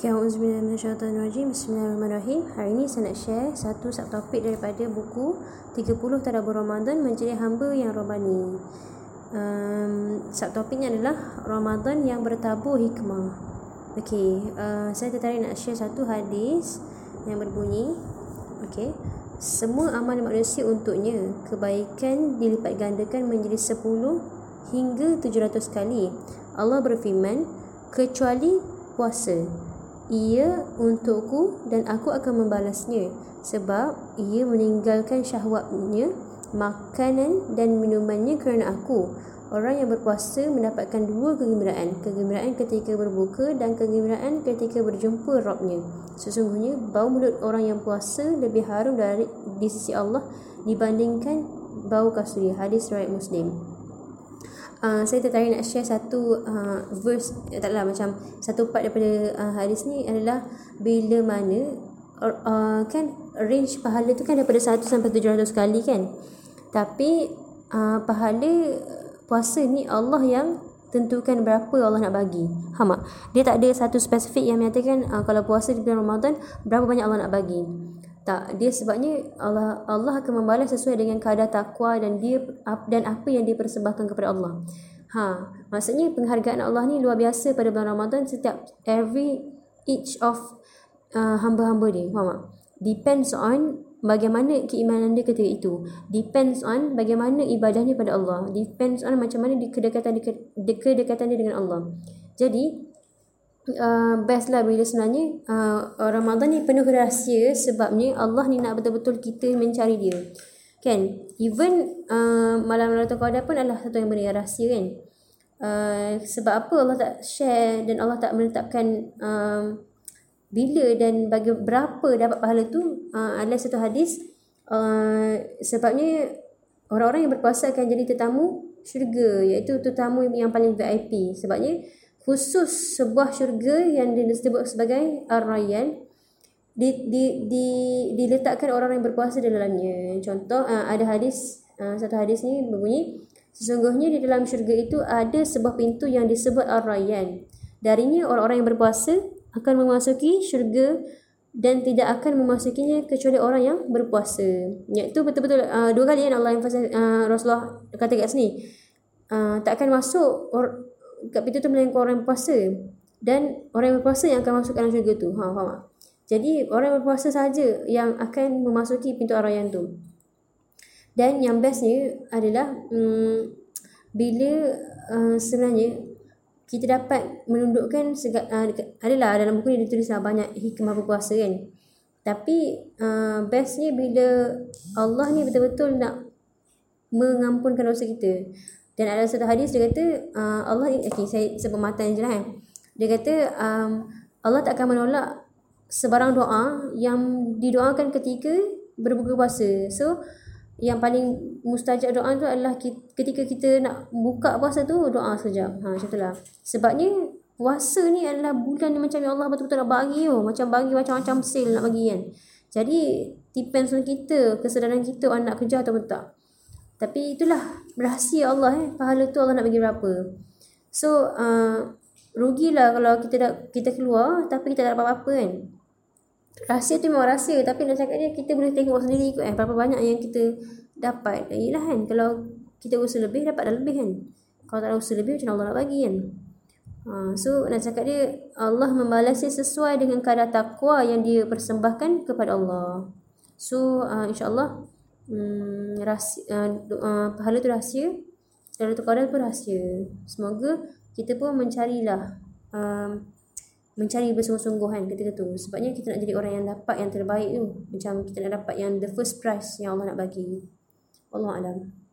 Okay, Auzubillahiminasyaitanirrajim Bismillahirrahmanirrahim. Hari ini saya nak share satu subtopik daripada buku 30 Tadabur Ramadan Menjadi Hamba yang Robani. Um, Subtopiknya adalah Ramadan yang bertabur hikmah. Okay, uh, saya tertarik nak share satu hadis yang berbunyi Okay, semua amal manusia untuknya Kebaikan dilipat gandakan menjadi 10 hingga 700 kali. Allah berfirman Kecuali puasa ia untukku dan aku akan membalasnya sebab ia meninggalkan syahwatnya makanan dan minumannya kerana aku. Orang yang berpuasa mendapatkan dua kegembiraan kegembiraan ketika berbuka dan kegembiraan ketika berjumpa Rabbnya sesungguhnya bau mulut orang yang puasa lebih harum dari di sisi Allah dibandingkan bau kasuri hadis riwayat muslim uh, saya tertarik nak share satu uh, verse eh, taklah macam satu part daripada uh, hadis ni adalah bila mana uh, kan range pahala tu kan daripada 1 sampai 700 kali kan tapi uh, pahala puasa ni Allah yang tentukan berapa Allah nak bagi. Ha mak. Dia tak ada satu spesifik yang menyatakan uh, kalau puasa di bulan Ramadan berapa banyak Allah nak bagi tak dia sebabnya Allah Allah akan membalas sesuai dengan kadar takwa dan dia dan apa yang dia persembahkan kepada Allah. Ha, maksudnya penghargaan Allah ni luar biasa pada bulan Ramadan setiap every each of uh, hamba-hamba dia. Faham tak? Depends on bagaimana keimanan dia ketika itu. Depends on bagaimana ibadahnya pada Allah. Depends on macam mana kedekatan dia, kedekatan dia dengan Allah. Jadi, uh, best lah bila sebenarnya uh, Ramadan ni penuh rahsia sebabnya Allah ni nak betul-betul kita mencari dia. Kan? Even uh, malam Lailatul Qadar pun adalah satu yang benda rahsia kan? Uh, sebab apa Allah tak share dan Allah tak menetapkan uh, bila dan bagi berapa dapat pahala tu uh, adalah satu hadis uh, sebabnya orang-orang yang berpuasa akan jadi tetamu syurga iaitu tetamu yang paling VIP sebabnya khusus sebuah syurga yang disebut sebagai Ar-Rayyan di, di, di, diletakkan orang yang berpuasa di dalamnya. Contoh uh, ada hadis uh, satu hadis ni berbunyi sesungguhnya di dalam syurga itu ada sebuah pintu yang disebut Ar-Rayyan. Darinya orang-orang yang berpuasa akan memasuki syurga dan tidak akan memasukinya kecuali orang yang berpuasa. Iaitu betul-betul uh, dua kali kan Allah yang Rasulullah kata kat sini. Uh, tak akan masuk or, kat pintu tu melainkan orang berpuasa dan orang berpuasa yang akan masuk ke dalam syurga tu. Ha, faham tak? Jadi orang berpuasa saja yang akan memasuki pintu arayan tu. Dan yang bestnya adalah hmm, bila uh, sebenarnya kita dapat menundukkan segala, uh, adalah dalam buku ni ditulis lah banyak hikmah berpuasa kan. Tapi uh, bestnya bila Allah ni betul-betul nak mengampunkan dosa kita. Dan ada satu hadis dia kata uh, Allah okey saya sebut matan je lah kan. Dia kata um, Allah tak akan menolak sebarang doa yang didoakan ketika berbuka puasa. So yang paling mustajab doa tu adalah ketika kita nak buka puasa tu doa saja. Ha macam itulah. Sebabnya puasa ni adalah bulan yang macam Allah betul-betul nak bagi oh. Macam bagi macam-macam sale nak bagi kan. Jadi depends on kita, kesedaran kita orang nak kerja atau tak. Tapi itulah rahsia Allah eh. Pahala tu Allah nak bagi berapa. So, uh, rugilah kalau kita dah, kita keluar tapi kita tak dapat apa-apa kan. Rahsia tu memang rahsia tapi nak cakap dia kita boleh tengok sendiri kot eh. Berapa banyak yang kita dapat. Yelah kan. Kalau kita usaha lebih dapat dah lebih kan. Kalau tak ada usaha lebih macam Allah nak bagi kan. Uh, so nak cakap dia Allah membalasnya sesuai dengan kadar takwa yang dia persembahkan kepada Allah. So uh, insyaAllah hmm, rahsia, uh, uh, pahala tu rahsia. Dan tu Qadar pun rahsia. Semoga kita pun mencarilah um, mencari bersungguh-sungguh kan ketika tu. Sebabnya kita nak jadi orang yang dapat yang terbaik tu. Macam kita nak dapat yang the first prize yang Allah nak bagi. Allah Alam